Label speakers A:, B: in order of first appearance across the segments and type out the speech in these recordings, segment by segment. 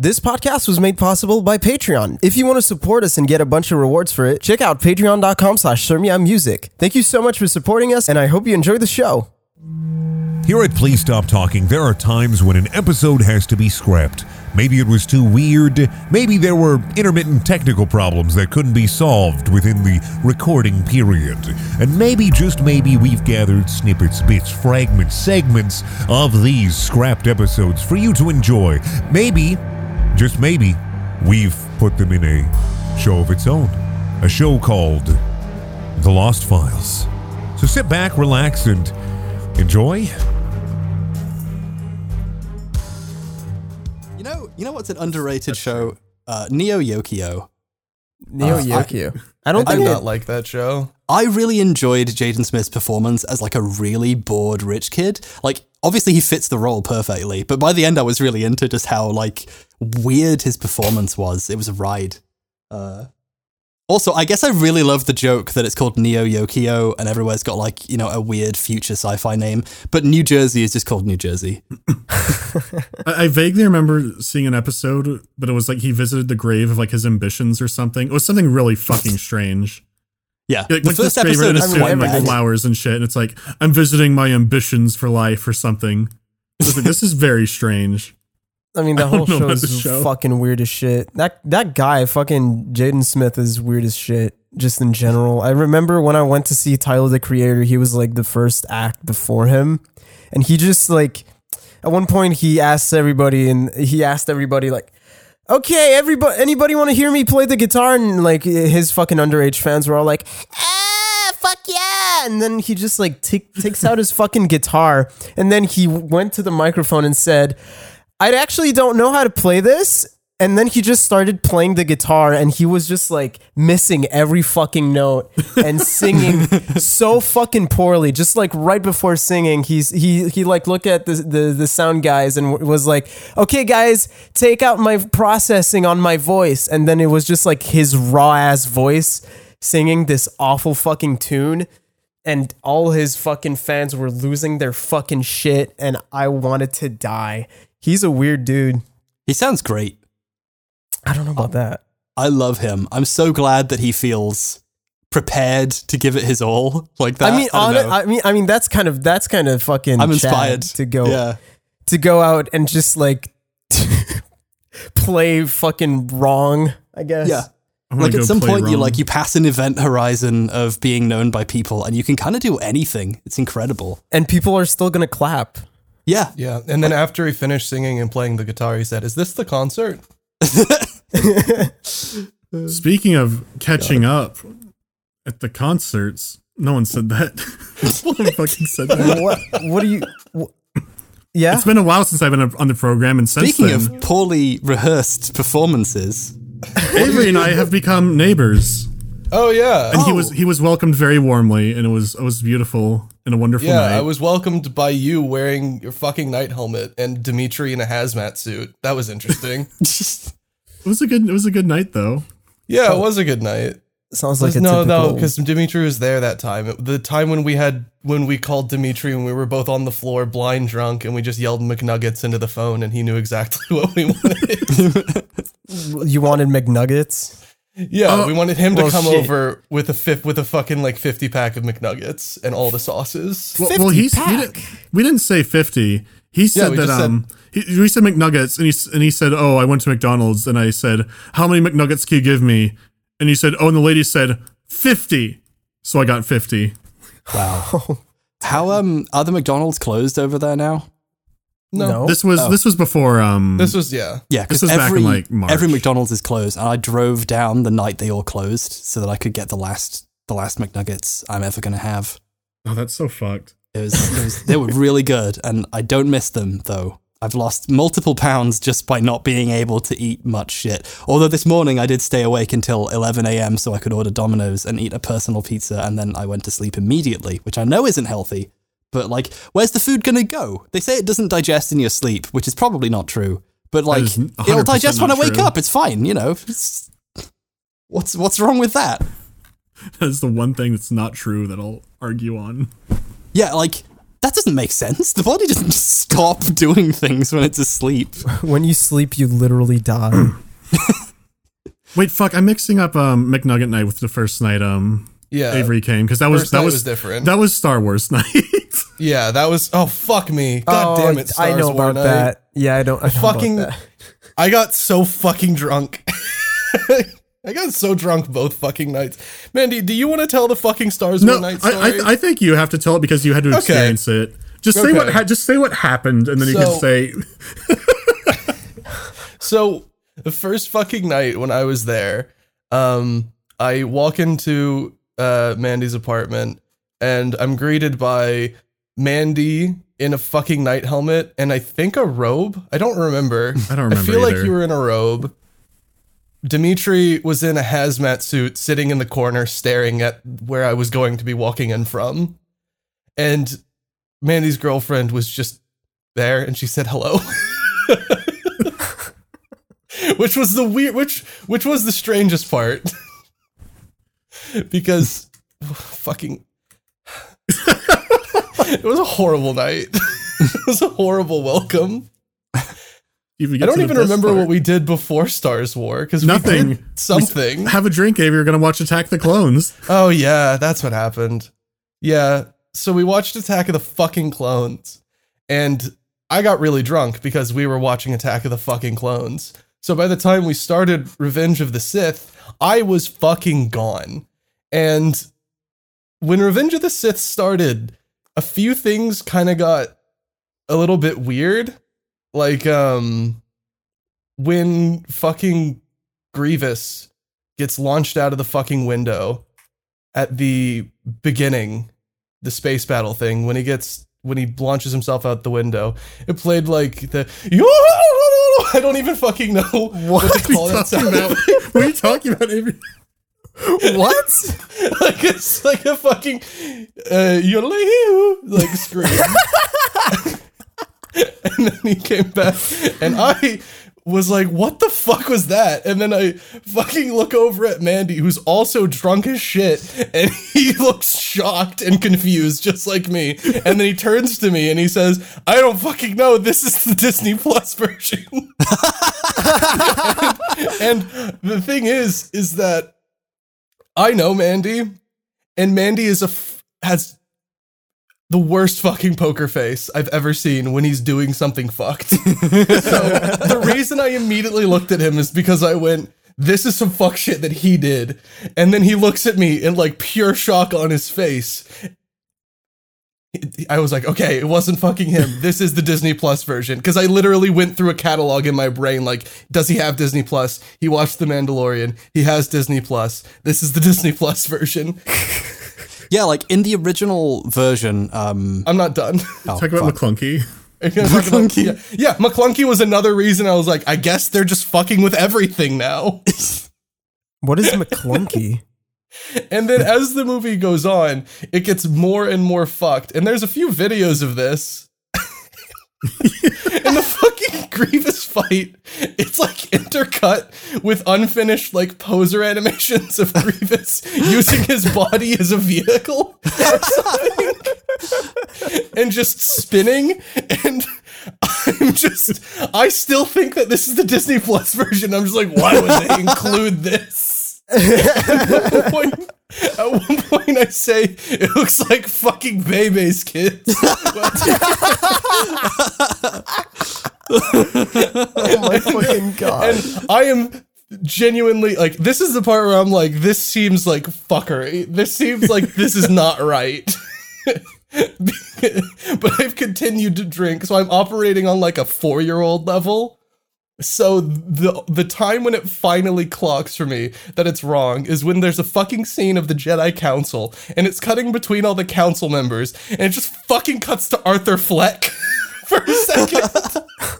A: This podcast was made possible by Patreon. If you want to support us and get a bunch of rewards for it, check out patreon.com slash music. Thank you so much for supporting us, and I hope you enjoy the show.
B: Here at Please Stop Talking, there are times when an episode has to be scrapped. Maybe it was too weird, maybe there were intermittent technical problems that couldn't be solved within the recording period, and maybe, just maybe, we've gathered snippets, bits, fragments, segments of these scrapped episodes for you to enjoy. Maybe, just maybe, we've put them in a show of its own. A show called The Lost Files. So sit back, relax, and enjoy.
C: You know, you know what's an underrated show? Uh, Neo Yokio.
A: Neo
C: Uh, I-
A: Yokio. I, don't
D: I
A: think
D: did
A: it-
D: not like that show.
C: I really enjoyed Jaden Smith's performance as like a really bored rich kid. Like, obviously he fits the role perfectly, but by the end I was really into just how like weird his performance was. It was a ride. Uh, also, I guess I really love the joke that it's called Neo Yokio and everywhere's got like, you know, a weird future sci-fi name, but New Jersey is just called New Jersey.
E: I, I vaguely remember seeing an episode, but it was like he visited the grave of like his ambitions or something. It was something really fucking strange.
C: Yeah.
E: Like,
C: the first
E: this
C: episode
E: in
C: is
E: suit
C: quite
E: and like flowers and shit, and it's like I'm visiting my ambitions for life or something. I like, this is very strange.
A: I mean, the
E: I
A: whole show is
E: show.
A: fucking weird as shit. That that guy, fucking Jaden Smith, is weird as shit. Just in general, I remember when I went to see Tyler the Creator, he was like the first act before him, and he just like at one point he asked everybody, and he asked everybody like, "Okay, everybody, anybody want to hear me play the guitar?" And like his fucking underage fans were all like, "Ah, fuck yeah!" And then he just like take, takes out his fucking guitar, and then he went to the microphone and said. I actually don't know how to play this. And then he just started playing the guitar and he was just like missing every fucking note and singing so fucking poorly. Just like right before singing, he's he he like looked at the the, the sound guys and w- was like, "Okay guys, take out my processing on my voice." And then it was just like his raw ass voice singing this awful fucking tune and all his fucking fans were losing their fucking shit and I wanted to die. He's a weird dude.
C: He sounds great.
A: I don't know about that.
C: I love him. I'm so glad that he feels prepared to give it his all like that.
A: I mean,
C: don't
A: on
C: know.
A: I mean, I mean, that's kind of that's kind of fucking.
C: I'm inspired
A: to go
C: Yeah,
A: to go out and just like play fucking wrong. I guess.
C: yeah. Like at some
E: play
C: point, you like you pass an event horizon of being known by people, and you can kind of do anything. It's incredible.
A: And people are still gonna clap.
C: Yeah,
D: Yeah. And then after he finished singing and playing the guitar, he said, Is this the concert?
E: Speaking of catching up at the concerts, no one said that. no one fucking said that.
A: what? What do you? wh- yeah.
E: It's been a while since I've been on the program, and since
C: Speaking
E: then,
C: of poorly rehearsed performances,
E: Avery and I have become neighbors.
D: Oh, yeah.
E: And he
C: Oh.
E: was he was welcomed very warmly, and it was it was beautiful and a wonderful
D: yeah,
E: night.
D: I was welcomed by you wearing your fucking knight helmet and Dimitri in a hazmat suit. That was interesting.
E: it was a good it was a good night though.
D: yeah, it was a good night.
A: Sounds like a
D: no, no,
A: typical-
D: because Dimitri was there that time. The time when we had when we called Dimitri and we were both on the floor, blind drunk, and we just yelled McNuggets into the phone, and he knew exactly what we wanted.
A: you wanted McNuggets.
D: yeah,
E: Oh,
D: we wanted him
A: well,
D: to come
A: shit.
D: over with a fifth with a fucking like fifty pack of McNuggets and all the sauces.
E: Well, well he's he didn't, we didn't say fifty. He said
D: we
E: that
D: just said-
E: um he, we said McNuggets and he and he said oh I went to McDonald's and I said how many McNuggets can you give me and he said oh and the lady said fifty so I got fifty.
C: wow. How um are the McDonald's closed over there now?
D: No,
E: This was
C: Oh.
E: this was before um
D: this was yeah.
C: Yeah,
E: This
C: because
E: was back in, like, March.
C: every McDonald's is closed, and I drove down the night they all closed so that I could get the last the last McNuggets I'm ever gonna have.
E: oh that's so fucked.
C: It was, it was they were really good, and I don't miss them though. I've lost multiple pounds just by not being able to eat much shit. Although this morning I did stay awake until 11 a.m. so I could order Domino's and eat a personal pizza, and then I went to sleep immediately, which I know isn't healthy. But like, where's the food gonna go? They say it doesn't digest in your sleep, which is probably not true. But like, it'll digest when I wake
E: true.
C: up. It's fine, you know. It's- what's what's wrong with that?
E: That's the one thing that's not true that I'll argue on.
C: Yeah, like that doesn't make sense. The body doesn't just stop doing things when it's asleep.
A: When you sleep, you literally die.
E: Wait, fuck! I'm mixing up um, McNugget night with the first night um
D: Yeah.
E: Avery came because that was
D: First
E: that was,
D: was different.
E: That was Star Wars night.
D: Yeah, that was. Oh fuck me! God
A: Oh,
D: damn it!
A: I know about
D: Night.
A: that. Yeah, I don't. I know
D: Fucking.
A: About that.
D: I got so fucking drunk. I got so drunk both fucking nights. Mandy, do you want to tell the fucking Stars
E: no,
D: Night
E: I,
D: story?
E: I I think you have to tell it because you had to experience it. Just say what ha- just say what happened, and then you can say
D: So the first fucking night when I was there, um, I walk into uh, Mandy's apartment and I'm greeted by Mandy in a fucking knight helmet and I think a robe. I don't remember.
E: I don't remember
D: I feel like you were in a robe. Dimitri was in a hazmat suit sitting in the corner staring at where I was going to be walking in from. And Mandy's girlfriend was just there and she said hello. which was the weird which which was the strangest part. because fucking it was a horrible night. it was a horrible welcome.
E: You
D: I don't even remember what we did before Stars War because
E: Nothing.
D: we did something.
E: have a drink, Avery. You're gonna watch Attack the Clones.
D: Oh yeah, that's what happened. Yeah, so we watched Attack of the fucking Clones, and I got really drunk because we were watching Attack of the fucking Clones. So by the time we started Revenge of the Sith, I was fucking gone. And when Revenge of the Sith started, a few things kind of got a little bit weird. Like um when fucking Grievous gets launched out of the fucking window at the beginning, the space battle thing, when he gets when he launches himself out the window, it played like the I don't even fucking know what, to call that
E: talking
D: sound.
E: about? what are you talking about, Avery?
A: What?
D: like it's like a fucking uh like scream. and then he came back and I was like, what the fuck was that? And then I fucking look over at Mandy, who's also drunk as shit, and he looks shocked and confused, just like me. And then he turns to me and he says, I don't fucking know. This is the Disney Plus version. and the thing is, is that I know Mandy, and Mandy is a f- has the worst fucking poker face I've ever seen when he's doing something fucked. so the reason I immediately looked at him is because I went, "This is some fuck shit that he did," and then he looks at me in like pure shock on his face. I was like, okay, it wasn't fucking him. This is the Disney Plus version. Because I literally went through a catalog in my brain, like, does he have Disney Plus? He watched The Mandalorian. He has Disney Plus. This is the Disney Plus version.
C: Yeah, like in the original version, um,
D: I'm not done.
C: oh,
E: Talk about
C: fuck.
E: McClunky.
D: McClunky. Yeah. yeah, McClunky was another reason I was like, I guess they're just fucking with everything now.
A: What is McClunky?
D: And then as the movie goes on, it gets more and more fucked. And there's a few videos of this. and the fucking Grievous fight, it's like intercut with unfinished like poser animations of Grievous using his body as a vehicle or something. and just spinning. And I'm just I still think that this is the Disney Plus version. I'm just like, why would they include this? At, one point, at one point, I say it looks like fucking Bebe's kids.
A: Oh my fucking god!
D: and I am genuinely like, this is the part where I'm like, this seems like fuckery. This seems like this is not right. but I've continued to drink, so I'm operating on like a four year old level. So the the time when it finally clocks for me that it's wrong is when there's a fucking scene of the Jedi Council and it's cutting between all the council members and it just fucking cuts to Arthur Fleck for a second.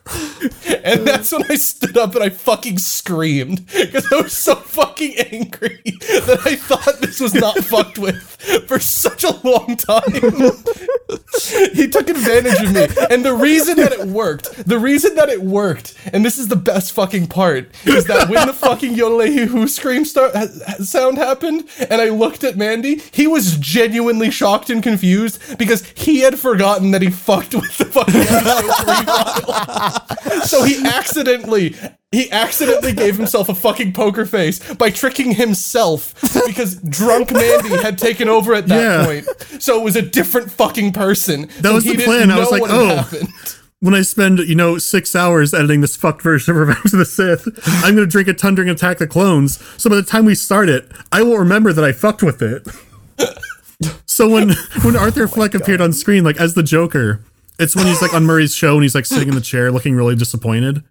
D: And that's when I stood up and I fucking screamed because I was so fucking angry that I thought this was not fucked with for such a long time. he took advantage of me. And the reason that it worked, the reason that it worked, and this is the best fucking part, is that when the fucking Yodelei Who scream start, ha- sound happened and I looked at Mandy, he was genuinely shocked and confused because he had forgotten that he fucked with the fucking. So he accidentally he accidentally gave himself a fucking poker face by tricking himself because drunk Mandy had taken over at that
E: Yeah.
D: point. So it was a different fucking person.
E: That was
D: he
E: the plan. I was like, oh.
D: happened.
E: when I spend, you know, six hours editing this fucked version of Revenge of the Sith, I'm gonna drink a ton during Attack the Clones. So by the time we start it, I will remember that I fucked with it. so when when Arthur oh Fleck appeared on screen, like as the Joker, it's when he's like on Murray's show and he's like sitting in the chair looking really disappointed.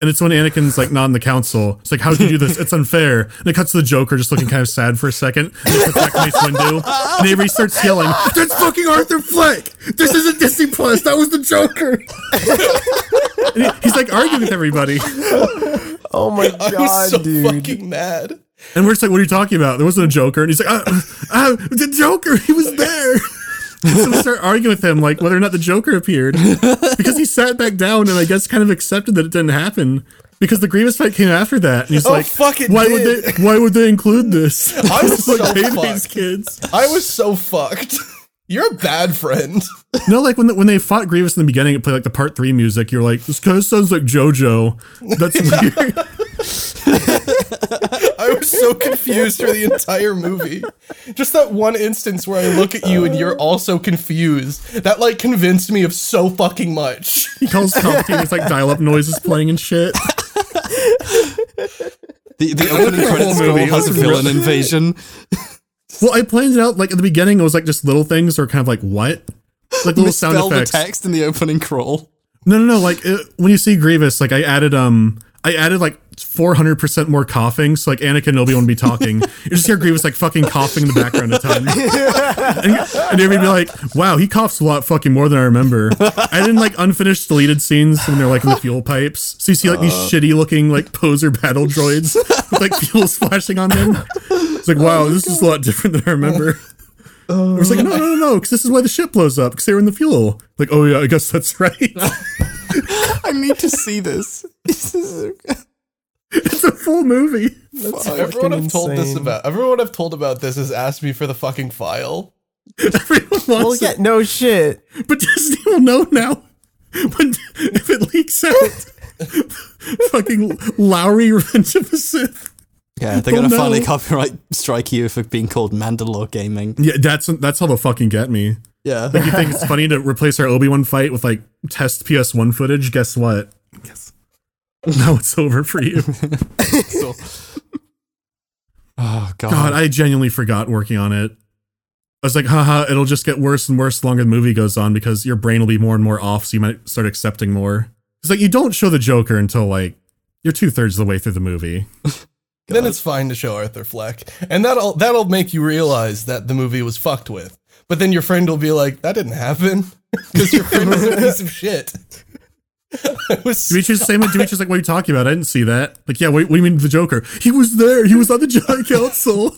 E: And it's when Anakin's like not in the council. It's like, how did you do this? It's unfair. And it cuts to the Joker just looking kind of sad for a second. And he puts back Mace Windu. And Avery starts yelling, That's fucking Arthur Fleck! This isn't Disney Plus. That was the Joker. And he- he's like arguing with everybody.
A: Oh my
D: I
A: god,
D: was so
A: dude.
D: fucking mad.
E: And we're just like, What are you talking about? There wasn't a Joker. And he's like, uh, uh, The Joker, he was there. So we start arguing with him, like whether or not the Joker appeared, because he sat back down and I guess kind of accepted that it didn't happen because the Grievous fight came after that. And he's
D: Oh,
E: like,
D: fuck, it
E: why
D: did."
E: would they? Why would they include this?
D: I was
E: like
D: so fucked.
E: kids.
D: I was so fucked. You're a bad friend.
E: No, like when the, when they fought Grievous in the beginning, it played like the part three music. You're like, this kind of sounds like JoJo. That's weird.
D: I was so confused for the entire movie. Just that one instance where I look at you and you're also confused. That like convinced me of so fucking much.
E: He calls Palpatine with like dial up noises playing and shit.
C: The, the opening credits
E: movie,
C: scroll has a
E: it
C: villain invasion.
E: Well, I planned it out like at the beginning. It was like just little things, or kind of like what, like little sound
C: Misspell the
E: effects.
C: text in the opening crawl.
E: No, no, no. Like it, when you see Grievous, like I added um, I added like 400 percent more coughing. So like Anakin and Obi Wan would be talking. you just hear Grievous like fucking coughing in the background at times, and, and everybody be like, "Wow, he coughs a lot, fucking more than I remember." I didn't like unfinished deleted scenes when they're like in the fuel pipes. So you see like these uh. shitty looking like poser battle droids with like fuel splashing on them. It's like, oh wow, this is a lot different than I remember. I was like, oh, no, no, no, no, because this is why the ship blows up because they were in the fuel. Like, oh yeah, I guess that's right.
C: I need to see this. This is-
E: it's a full movie.
D: everyone I've told this about everyone I've told about this has asked me for the fucking file.
E: Everyone wants
A: Well,
E: it,
A: no shit.
E: but Disney will know now when if it leaks out. fucking Lowry Revenge of the Sith.
C: Yeah, they're
E: Oh,
C: gonna finally copyright strike you for being called Mandalore Gaming.
E: Yeah, that's that's how they'll fucking get me.
C: Yeah.
E: like You think it's funny to replace our Obi Wan fight with like test PS1 footage? Guess what? Guess now it's over for you.
C: So- oh god.
E: God, I genuinely forgot working on it. I was like, haha, it'll just get worse and worse the longer the movie goes on because your brain will be more and more off, so you might start accepting more. It's like you don't show the Joker until like you're two thirds of the way through the movie.
D: Then it's fine to show Arthur Fleck. And that'll that'll make you realize that the movie was fucked with. But then your friend will be like, that didn't happen. Because your friend was a piece of shit. Was
E: Demetrius the same with Demetrius like, what are you talking about? I didn't see that. Like, yeah, what, what do you mean the Joker? He was there. He was on the Jedi Council.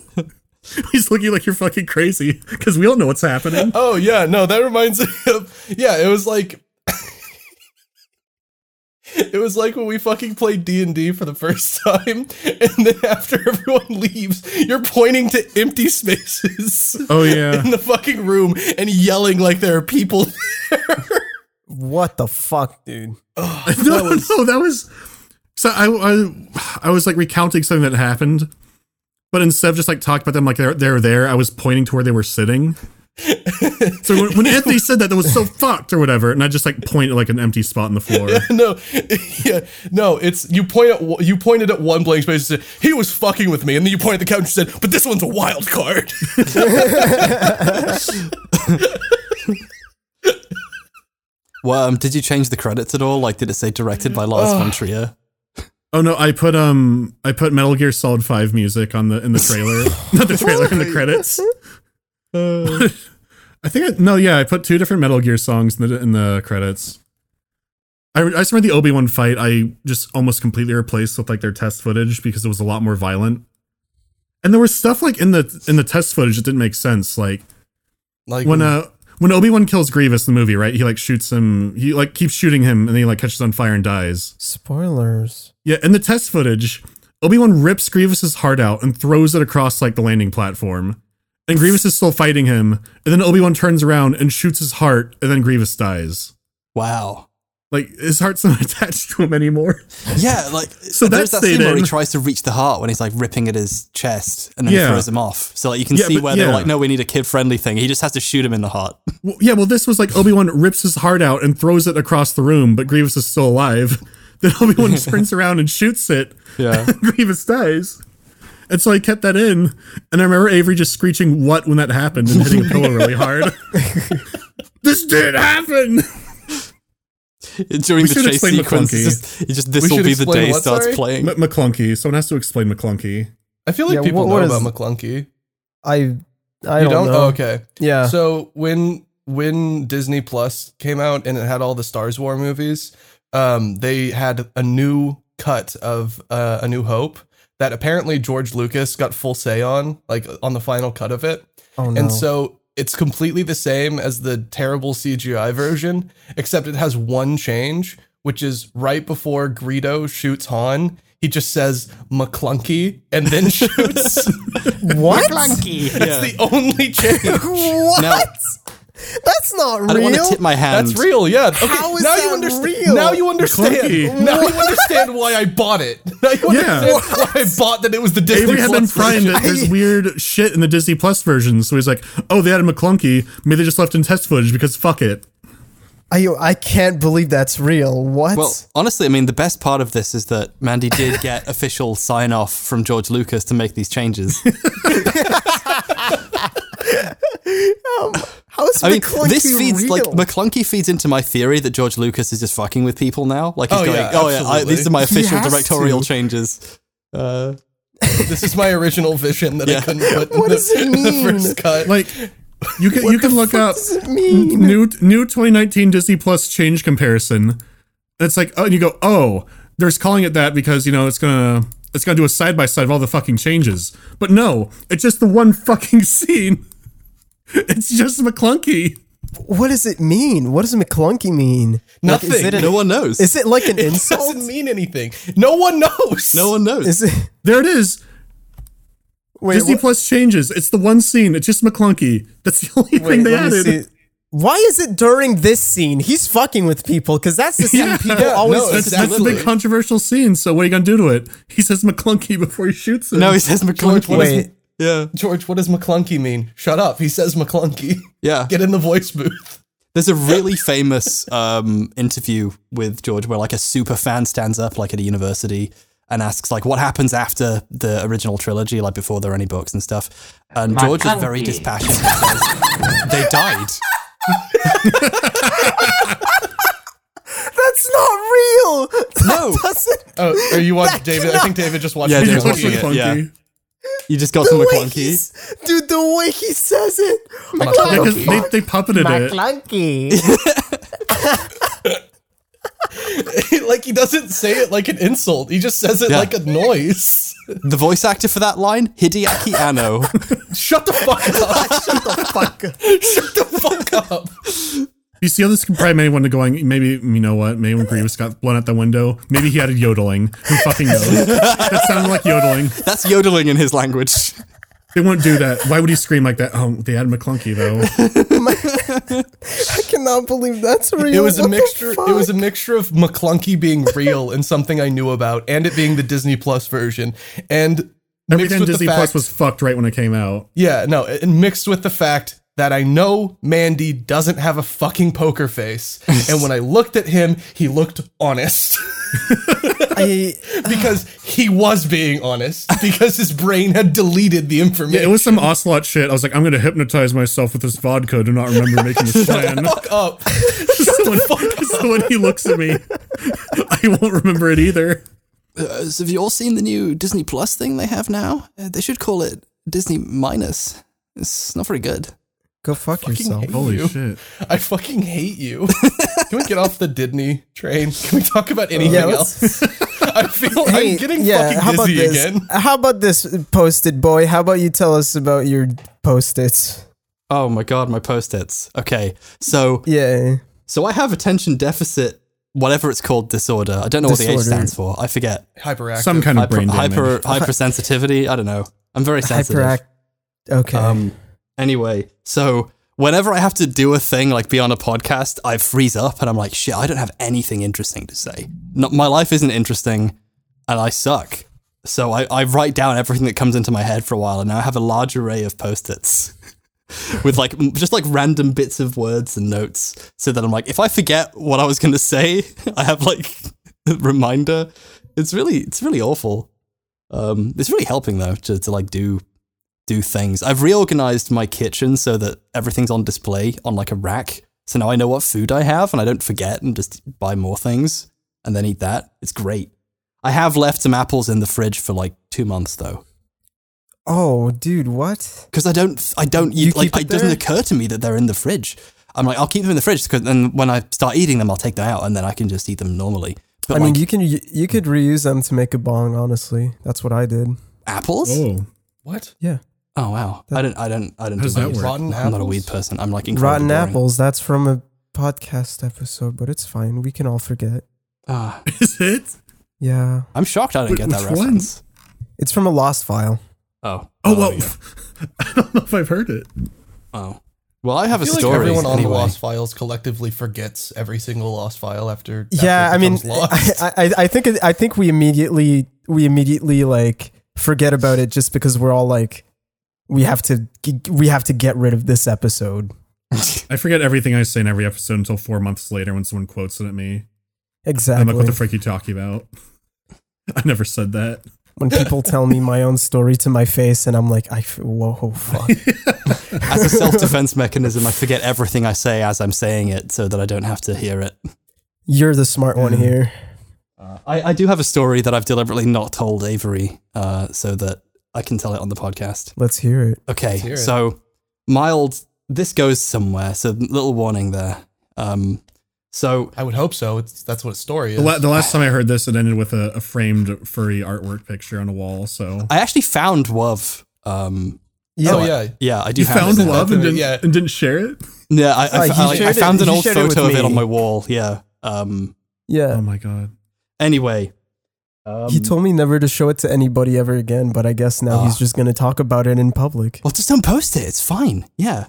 E: He's looking like you're fucking crazy because we all know what's happening.
D: Oh yeah, no, that reminds me of yeah, it was like It was like when we fucking played D&D for the first time and then after everyone leaves, you're pointing to empty spaces
E: Oh yeah.
D: in the fucking room and yelling like there are people
A: What the fuck, dude?
E: no, no, that was. So I, I, I was like recounting something that happened, but instead of just like talking about them like they're they're there, I was pointing to where they were sitting. So when, when Anthony said that, that was so fucked or whatever, and I just like pointed at like an empty spot in the floor.
D: no, yeah, no. It's you point at you pointed at one blank space and said he was fucking with me, and then you pointed at the couch and said, "But this one's a wild card."
C: Well, um, did you change the credits at all? Like, did it say directed by Lars von Trier?
E: Oh no, I put um I put Metal Gear Solid Five music on the in the trailer, not the trailer in the credits. I think I, no, yeah, I put two different Metal Gear songs in the in the credits. I, I just remember the Obi Wan fight. I just almost completely replaced with like their test footage because it was a lot more violent. And there was stuff like in the in the test footage that didn't make sense. Like
D: Like
E: when uh when Obi Wan kills Grievous in the movie, right? He like shoots him. He like keeps shooting him, and then he like catches on fire and dies.
A: Spoilers.
E: Yeah, in the test footage, Obi Wan rips Grievous's heart out and throws it across like the landing platform. And Grievous is still fighting him, and then Obi Wan turns around and shoots his heart, and then Grievous dies.
C: Wow.
E: Like his heart's not attached to him anymore.
C: Yeah, like
E: So
C: there's
E: that
C: scene
E: stayed
C: where he tries to reach the heart when he's like ripping at his chest and then
E: Yeah.
C: he throws him off. So like you can
E: Yeah,
C: see where they're like, no, we need a kid friendly thing. He just has to shoot him in the heart.
E: Well, yeah, well, this was like Obi Wan rips his heart out and throws it across the room, but Grievous is still alive. Then Obi Wan sprints around and shoots it.
C: Yeah.
E: Grievous dies. And so I kept that in, and I remember Avery just screeching "What" when that happened and hitting a pillow really hard. this didn't happen.
C: During
E: We
C: the chase sequence,
E: McClunky.
C: it's just, it's just this will be the day
D: what,
C: starts
D: sorry?
C: playing.
E: M- McClunky. Someone has to explain McClunky.
D: I feel like
A: Yeah,
D: people
A: what- what
D: know
A: is-
D: about McClunky.
A: I I
D: you
A: don't,
D: don't?
A: know.
D: Oh, okay.
A: Yeah.
D: So when when Disney Plus came out and it had all the Stars War movies, um, they had a new cut of uh, A New Hope that apparently George Lucas got full say on, like on the final cut of it.
A: oh no.
D: And so it's completely the same as the terrible CGI version, except it has one change, which is right before Greedo shoots Han, he just says McClunky and then shoots.
A: what?
D: That's the only change.
A: what?
C: Now-
A: That's not real.
C: I don't want to tip my hand.
D: That's real, yeah. Okay,
A: How is
D: now
A: that
D: you understand.
A: real?
D: Now you understand.
E: McClunky.
D: Now you understand why I bought it. Now you
E: Yeah.
D: understand why I bought that it was the Disney
E: Avery had been
D: Plus
E: crying
D: version.
E: that there's weird shit in the Disney Plus version, so he's like, "Oh, they added McClunky. Maybe they just left in test footage because fuck it."
A: I I can't believe that's real. What?
C: Well, honestly, I mean, the best part of this is that Mandy did get official sign off from George Lucas to make these changes.
A: How is
C: I mean,
A: McClunky
C: this feeds
A: real?
C: like McClunky feeds into my theory that George Lucas is just fucking with people now. Like he's
D: Oh,
C: going,
D: yeah,
C: oh yeah, I, these are my official directorial
A: to.
C: changes. Uh,
D: This is my original vision that I couldn't put in
A: What
D: the,
A: does it
D: in the
A: mean?
D: first cut.
E: Like, you can you can look up
A: does it mean?
E: new new 2019 Disney Plus change comparison. It's like, oh, and you go, oh, they're calling it that because you know it's gonna it's gonna do a side by side of all the fucking changes. But no, it's just the one fucking scene. It's just McClunky.
A: What does it mean? What does McClunky mean? Like,
D: Nothing.
A: is, it an,
C: no one knows.
A: is it like an
D: it
A: insult?
D: It doesn't mean anything. No one knows.
C: no one knows.
A: Is it?
E: There it is.
A: Wait,
E: Disney
A: what-
E: Plus changes. It's the one scene. It's just McClunky. That's the only
A: wait,
E: thing they
A: let me
E: added.
A: see. Why is it during this scene? He's fucking with people because that's the scene
E: Yeah.
A: people always.
D: no,
E: That's,
D: it's
E: that's the big controversial scene. So what are you gonna do to it? He says McClunky before he shoots him.
C: no, he says McClunky.
A: Wait,
C: yeah,
D: George, what does McClunky mean? Shut up. He says McClunky.
C: yeah.
D: Get in the voice booth.
C: There's a really famous um, interview with George where like a super fan stands up like at a university and asks like what happens after the original trilogy, like before there are any books and stuff. And George is very dispassionate. says, they died.
A: that's not real.
C: No.
A: Doesn't.
D: Oh, are you watching
A: That
D: David? I think David just watched
C: Yeah,
E: He
C: David's
E: just watched
C: it,
E: McClunky.
C: yeah. You just got
A: The
C: some
A: way
C: McClunky.
A: dude, the way he says it.
E: Yeah, 'cause they, they puppeted it.
A: McClunky.
D: like he doesn't say it like an insult. He just says it
C: Yeah.
D: like a noise.
C: The voice actor for that line, Hideaki Anno.
D: Shut the fuck up.
A: Shut the fuck up.
D: Shut the fuck up.
E: You see how this could probably made one to going, maybe, you know what, maybe when Grievous got blown out the window, maybe he added yodeling. Who fucking knows? that sounded like yodeling.
C: That's yodeling in his language.
E: They won't do that. Why would he scream like that? Oh, they added McClunky, though.
A: I cannot believe that's real.
D: It was a
A: What the
D: mixture. It was a mixture of McClunky being real and something I knew about, and it being the Disney Plus version, and mixed
E: Everything
D: with
E: Disney
D: the
E: Plus
D: fact,
E: was fucked right when it came out.
D: yeah, no, and mixed with the fact that I know Mandy doesn't have a fucking poker face, and when I looked at him, he looked honest.
A: I,
D: because he was being honest because his brain had deleted the information.
E: Yeah, it was some ocelot shit. I was like, I'm going to hypnotize myself with this vodka to not remember making this plan.
D: fuck up.
E: so, when, so when he looks at me, I won't remember it either.
C: Uh, so have you all seen the new Disney Plus thing they have now? Uh, they should call it Disney Minus. It's not very good.
A: Go fuck
D: Fucking
A: yourself.
D: hate
E: Holy
D: you.
E: shit.
D: I fucking hate you. Can we get off the Didney train? Can we talk about anything
A: Yeah,
D: else? I feel
A: Hey,
D: I'm getting
A: yeah,
D: fucking
A: how about
D: dizzy
A: this?
D: again.
A: How about this post-it boy? How about you tell us about your post-its?
C: Oh my god, my post-its. Okay, so
A: Yeah.
C: so I have attention deficit, whatever it's called, disorder. I don't know what the H stands for. I forget.
D: Hyperactive.
E: Some kind of
C: Hyper,
E: brain damage.
C: hyper hypersensitivity. I don't know. I'm very sensitive.
A: Hyperact. Okay.
C: Um. Anyway, so whenever I have to do a thing like be on a podcast, I freeze up and I'm like, shit, I don't have anything interesting to say. My life isn't interesting, and I suck. So I, I write down everything that comes into my head for a while, and now I have a large array of post-its with like just like random bits of words and notes, so that I'm like, if I forget what I was going to say, I have like a reminder. It's really it's really awful. Um, it's really helping though to, to like do do things. I've reorganized my kitchen so that everything's on display on like a rack. So now I know what food I have and I don't forget and just buy more things and then eat that. It's great. I have left some apples in the fridge for like two months though.
A: oh, dude, what?
C: Because I don't, I don't,
A: You
C: like,
A: it
C: it doesn't occur to me that they're in the fridge. I'm like, I'll keep them in the fridge because then when I start eating them, I'll take them out and then I can just eat them normally. But
A: I mean, you can you could reuse them to make a bong. Honestly, that's what I did.
C: apples?
E: Oh.
D: What?
A: Yeah,
C: Oh wow, I don't, I don't, I don't.
E: Does
C: do
E: that
C: weed.
E: work?
D: Rotten
C: I'm not a
D: apples?
C: weed person. I'm like incredibly
A: rotten
C: boring.
A: apples. That's from a podcast episode, but it's fine. We can all forget.
C: Ah,
E: Is it?
A: Yeah,
C: I'm shocked I didn't
E: Wait,
C: get that
E: which one?
C: reference.
A: it's from a lost file.
C: Oh,
E: Oh, well.
C: yeah.
E: I don't know if I've heard it.
C: Oh. Well, I have
D: I
C: a
D: feel like
C: story.
D: everyone on
C: anyway.
D: the Lost Files collectively forgets every single Lost File after.
A: yeah,
D: after
A: I mean,
D: lost.
A: I, I I think I think we immediately we immediately like forget about it just because we're all like we have to we have to get rid of this episode.
E: I forget everything I say in every episode until four months later when someone quotes it at me.
A: Exactly.
E: I'm like, what the frick are you talking about? I never said that.
A: when people tell me my own story to my face, and I'm like, I f- whoa fuck.
C: As a self defense mechanism, I forget everything I say as I'm saying it so that I don't have to hear it.
A: You're the smart one here.
C: I, I do have a story that I've deliberately not told Avery uh, so that I can tell it on the podcast.
A: Let's hear it.
C: Okay,
D: hear it.
C: so mild, this goes somewhere. So, little warning there. Um, so,
D: I would hope so. It's that's what a story is.
E: The, la- the last time I heard this, it ended with a, a framed furry artwork picture on a wall. So
C: I actually found love. Um,
A: Yeah,
D: oh yeah,
C: yeah, I do
E: you
C: have
E: found
C: it
E: love and didn't,
D: Yeah.
E: and didn't share it.
C: Yeah, I, I,
A: Uh, he
C: I- I
A: shared it-
C: found an old
A: shared it with
C: photo of it on my wall. Yeah. Um,
A: yeah.
E: Oh my god!
C: anyway. Um,
A: he told me never to show it to anybody ever again, but I guess now he's
C: Ah.
A: just gonna talk about it in public.
C: Well, just don't post it. It's fine. Yeah.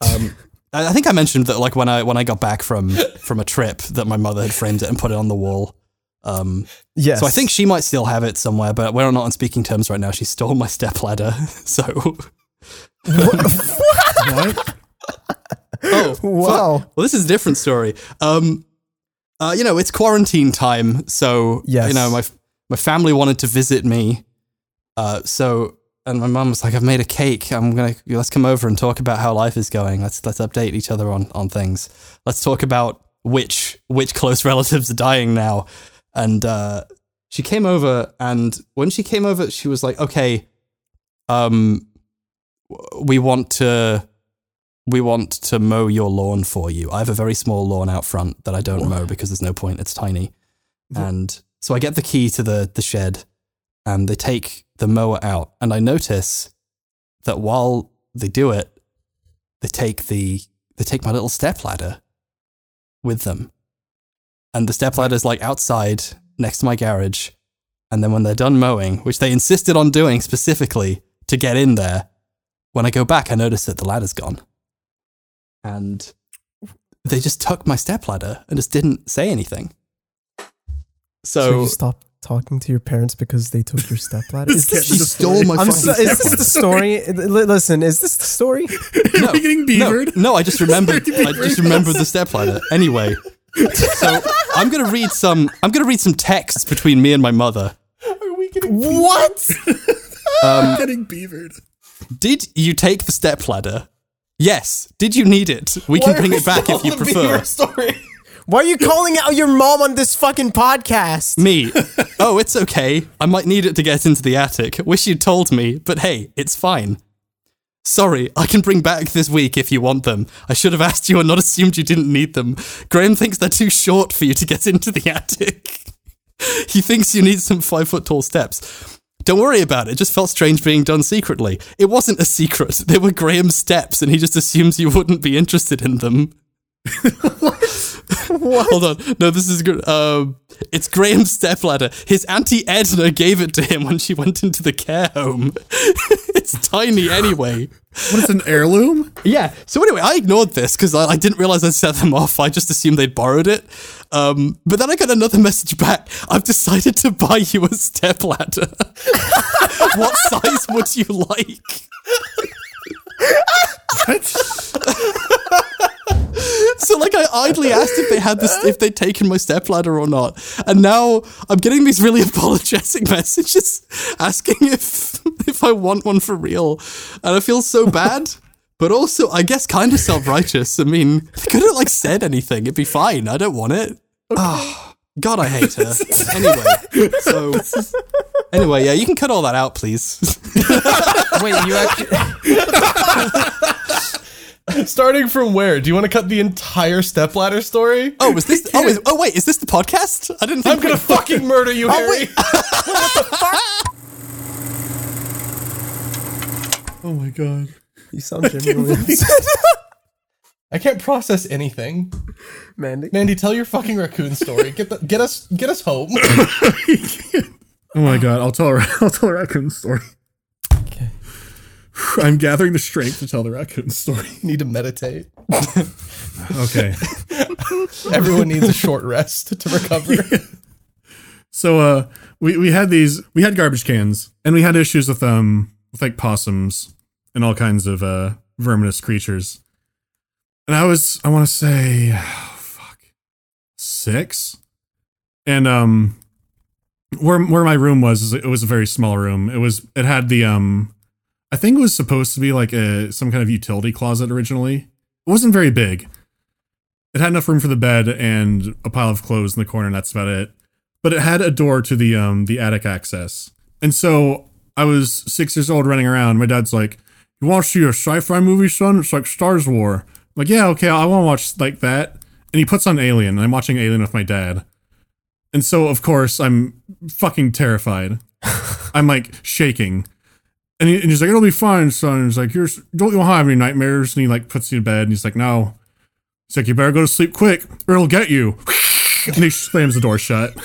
C: Um, I I think I mentioned that like when I when I got back from from a trip that my mother had framed it and put it on the wall. Um,
A: Yes.
C: So I think she might still have it somewhere, but we're not on speaking terms right now. She stole my stepladder. So
E: What?
C: oh
A: Wow.
C: Well, this is a different story. Um, uh, you know, it's quarantine time, so
A: Yes.
C: you know my my family wanted to visit me. Uh, so and my mum was like, "I've made a cake. I'm gonna let's come over and talk about how life is going. Let's let's update each other on on things. Let's talk about which which close relatives are dying now." And uh, she came over, and when she came over, she was like, "Okay, um, we want to." we want to mow your lawn for you. I have a very small lawn out front that I don't mow because there's no point. It's tiny. And so I get the key to the, the shed and they take the mower out. And I notice that while they do it, they take the they take my little stepladder with them. And the stepladder's like outside next to my garage. And then when they're done mowing, which they insisted on doing specifically to get in there, when I go back, I notice that the ladder's gone and they just took my stepladder and just didn't say anything.
A: So,
C: So,
A: you stopped talking to your parents because they took your stepladder. Is
E: This
A: this,
C: she stole my
A: I'm
C: fucking
A: so, is this the story? Listen, is this the story?
C: no,
E: Are we getting beavered?
C: No, no, I just remembered.
E: Sorry to
C: I just
E: very
C: remembered the stepladder. Anyway, so I'm gonna read some. I'm gonna read some texts between me and my mother.
D: Are we getting beavered?
A: What?
E: Um, I'm getting beavered.
C: Did you take the stepladder? Yes. Did you need it? We can bring it back if you prefer.
D: Story.
A: Why are you calling out your mom on this fucking podcast?
C: Me. Oh, it's okay. I might need it to get into the attic. Wish you'd told me, but hey, it's fine. Sorry, I can bring back this week if you want them. I should have asked you and not assumed you didn't need them. Graham thinks they're too short for you to get into the attic. he thinks you need some five foot tall steps. Don't worry about it. It just felt strange being done secretly. It wasn't a secret. They were Graham's steps, and he just assumes you wouldn't be interested in them. Hold on. No, this is good. Um, it's Graham's stepladder. His auntie Edna gave it to him when she went into the care home. it's tiny anyway.
E: What is an heirloom?
C: Yeah. So anyway, I ignored this because I, I didn't realize I'd set them off. I just assumed they'd borrowed it. Um, but then I got another message back. I've decided to buy you a stepladder. what size would you like? So like I idly asked if they had this if they'd taken my stepladder or not. And now I'm getting these really apologetic messages asking if if I want one for real. And I feel so bad. But also, I guess, kind of self-righteous. I mean, they could have like said anything; it'd be fine. I don't want it. Ah, God, I hate her. anyway, so anyway, yeah, you can cut all that out, please.
A: Wait, you actually?
D: Starting from where? Do you want to cut the entire stepladder story?
C: Oh, was this? Oh, is, oh, wait, is this the podcast? I didn't think.
D: I'm gonna
C: we-
D: fucking murder you, oh, Harry.
E: Oh my god.
A: You sound genuine.
D: I can't process anything.
A: Mandy.
D: Mandy, tell your fucking raccoon story. Get the, get us get us home.
E: Oh my god, I'll tell her. I'll tell a raccoon story. I'm gathering the strength to tell the raccoon story.
D: Need to meditate.
E: Okay.
D: Everyone needs a short rest to recover.
E: So uh we, we had these we had garbage cans and we had issues with um with like possums and all kinds of uh verminous creatures. And I was I want to say oh, fuck 6 and um where where my room was it was a very small room. It was it had the um I think it was supposed to be like a some kind of utility closet originally. It wasn't very big. It had enough room for the bed and a pile of clothes in the corner and that's about it but it had a door to the um the attic access. And so I was six years old running around. My dad's like, "You want to see a sci-fi movie, son? It's like Stars War." I'm like, yeah, okay, I want to watch like that. And he puts on Alien, and I'm watching Alien with my dad. And so of course I'm fucking terrified. I'm like shaking. And, he, and he's like, "It'll be fine, son." He's like, "You're don't you have any nightmares?" And he like puts you to bed, and he's like, "No." He's like, "You better go to sleep quick, or it'll get you." and he slams the door shut.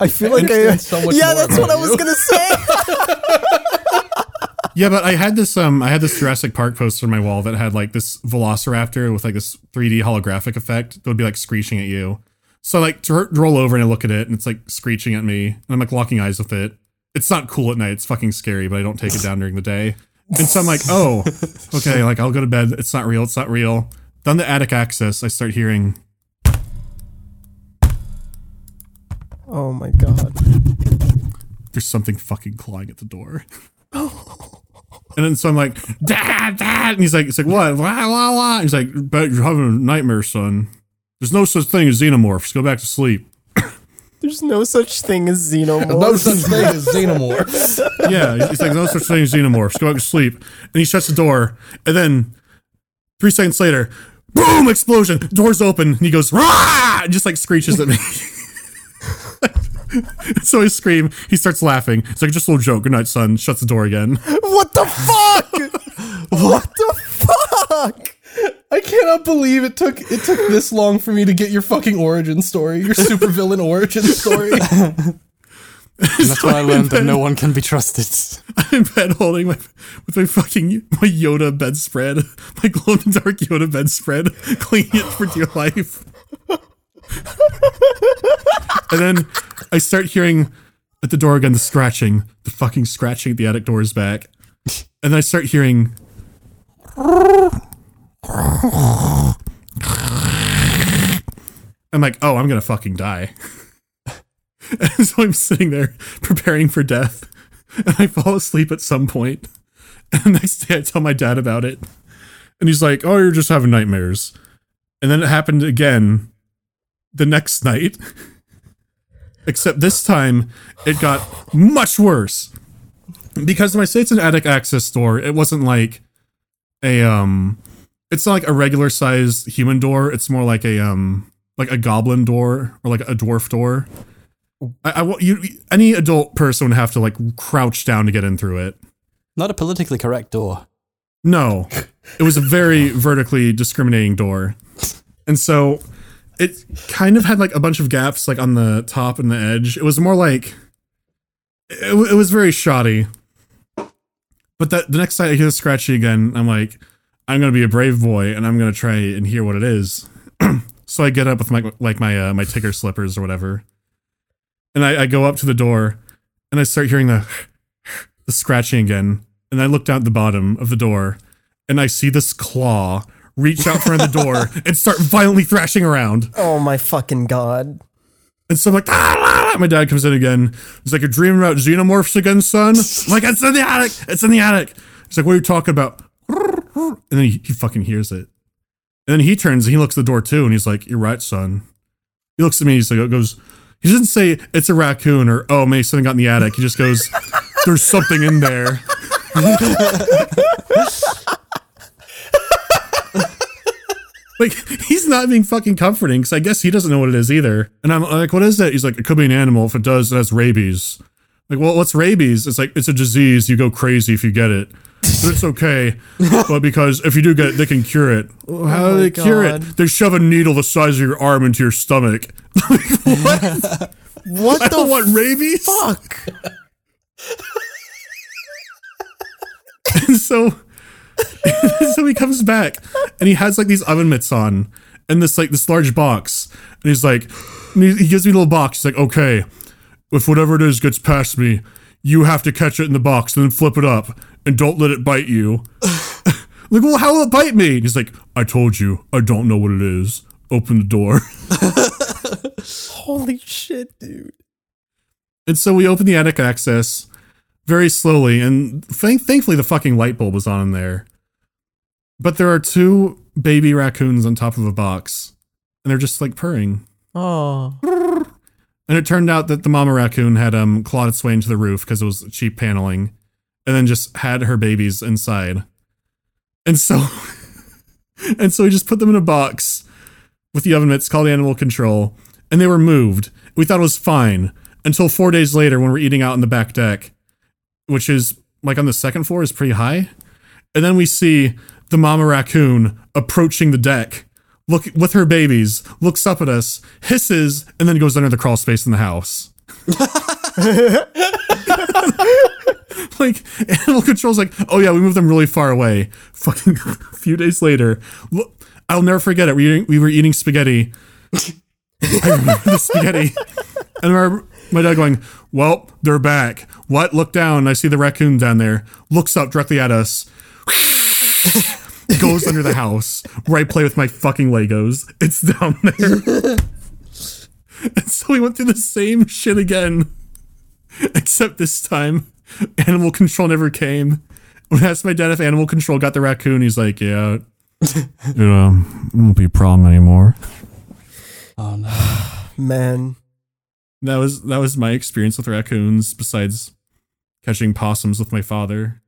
A: I feel like I.
D: understand so much
A: yeah,
D: more
A: that's what
D: about
A: I was gonna say.
E: Yeah, but I had this um I had this Jurassic Park poster on my wall that had like this Velociraptor with like this 3D holographic effect that would be like screeching at you. So I, like to roll over and I look at it and it's like screeching at me and I'm like locking eyes with it. It's not cool at night. It's fucking scary, but I don't take it down during the day. And so I'm like, oh, okay, like I'll go to bed. It's not real. It's not real. Then the attic access, I start hearing
A: oh my god.
E: there's something fucking clawing at the door. and then so I'm like, Dad, Dad, and he's like, it's like what? Wah, wah, wah. He's like, but you're having a nightmare, son. There's no such thing as xenomorphs. Go back to sleep.
A: There's no such thing as xenomorphs.
D: No such thing as xenomorphs.
E: Yeah, he's like, no such thing as xenomorphs. Go back to sleep. And he shuts the door. And then three seconds later, boom, explosion. Doors open. And he goes, rah! And just like screeches at me. so I scream. He starts laughing. It's like, just a little joke. Good night, son. Shuts the door again.
A: What the fuck? what the fuck?
D: I cannot believe it took it took this long for me to get your fucking origin story, your supervillain origin story.
C: That's when I learned that no one can be trusted.
E: I'm in bed holding my with my fucking my Yoda bedspread, my glow in the dark Yoda bedspread, cleaning it for dear life. and then I start hearing at the door again the scratching, the fucking scratching at the attic doors back, and then I start hearing. I'm like, oh, I'm gonna fucking die. And so I'm sitting there preparing for death. And I fall asleep at some point. And the next day I tell my dad about it. And he's like, Oh, you're just having nightmares. And then it happened again the next night. Except this time it got much worse. because when I say it's an attic access door, it wasn't like a um it's not like a regular sized human door. It's more like a um like a goblin door or like a dwarf door. I, I you any adult person would have to like crouch down to get in through it.
C: Not a politically correct door.
E: No, it was a very vertically discriminating door, and so it kind of had like a bunch of gaps like on the top and the edge. It was more like it, it was very shoddy. But that the next time I hear the scratchy again, I'm like, I'm gonna be a brave boy and I'm gonna try and hear what it is. so I get up with my like my uh, my Tigger slippers or whatever, and I, I go up to the door and I start hearing the the scratching again. And I look down at the bottom of the door and I see this claw reach out from the door and start violently thrashing around.
A: Oh my fucking god.
E: And so I'm like, ah." my dad comes in again. He's like, You're dreaming about xenomorphs again, son? I'm like, it's in the attic. It's in the attic. He's like, What are you talking about? And then he, he fucking hears it. And then he turns and he looks at the door too and he's like, You're right, son. He looks at me, he's like, goes, he doesn't say it's a raccoon or oh maybe something got in the attic. He just goes, There's something in there. like he's not being fucking comforting because I guess he doesn't know what it is either. And I'm like, what is that? He's like, it could be an animal. If it does, it has rabies. Like, well, what's rabies? It's like it's a disease. You go crazy if you get it, but it's okay. but because if you do get it, they can cure it. Well, oh, How oh do
A: my
E: they cure it? They shove a needle the size of your arm into your stomach. Like, what?
A: What
E: I
A: the
E: don't want rabies.
A: fuck?
E: And so, so he comes back and he has like these oven mitts on and this like this large box. And he's like, and he, he gives me a little box. He's like, okay, if whatever it is gets past me, you have to catch it in the box and then flip it up and don't let it bite you. like, well, how will it bite me? And he's like, I told you, I don't know what it is. Open the door.
A: Holy shit, dude.
E: And so we open the attic access very slowly, and thank- thankfully the fucking light bulb was on in there. But there are two baby raccoons on top of a box, and they're just like purring.
A: Oh.
E: And it turned out that the mama raccoon had um clawed its way into the roof because it was cheap paneling, and then just had her babies inside. And so, and so we just put them in a box with the oven mitts called animal control, and they were moved. We thought it was fine until four days later when we're eating out on the back deck, which is like on the second floor is pretty high, and then we see the mama raccoon approaching the deck. Look with her babies, looks up at us, hisses, and then goes under the crawl space in the house. like animal control's like, oh yeah, we moved them really far away. Fucking a few days later, I'll never forget it. We were eating, we were eating spaghetti. I remember the spaghetti, and I remember my dad going, "Well, they're back." What? Look down. I see the raccoon down there. Looks up directly at us. Goes under the house where I play with my fucking Legos. It's down there. and so we went through the same shit again. Except this time, animal control never came. When I asked my dad if animal control got the raccoon, he's like, Yeah, it um, won't be a problem anymore.
C: Oh no.
A: Man.
E: That was that was my experience with raccoons, besides catching possums with my father.